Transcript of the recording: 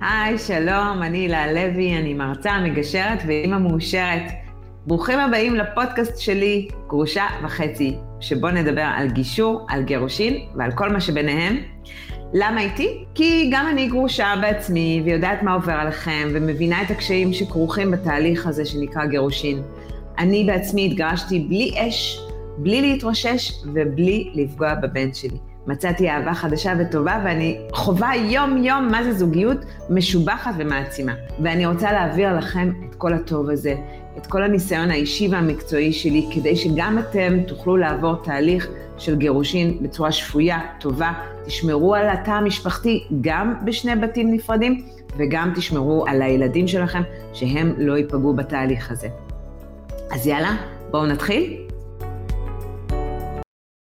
היי, שלום, אני הילה לוי, אני מרצה, מגשרת ואימא מאושרת. ברוכים הבאים לפודקאסט שלי, גרושה וחצי, שבו נדבר על גישור, על גירושין ועל כל מה שביניהם. למה איתי? כי גם אני גרושה בעצמי ויודעת מה עובר עליכם ומבינה את הקשיים שכרוכים בתהליך הזה שנקרא גירושין. אני בעצמי התגרשתי בלי אש, בלי להתרושש ובלי לפגוע בבן שלי. מצאתי אהבה חדשה וטובה, ואני חווה יום-יום מה זה זוגיות משובחת ומעצימה. ואני רוצה להעביר לכם את כל הטוב הזה, את כל הניסיון האישי והמקצועי שלי, כדי שגם אתם תוכלו לעבור תהליך של גירושין בצורה שפויה, טובה, תשמרו על התא המשפחתי גם בשני בתים נפרדים, וגם תשמרו על הילדים שלכם, שהם לא ייפגעו בתהליך הזה. אז יאללה, בואו נתחיל.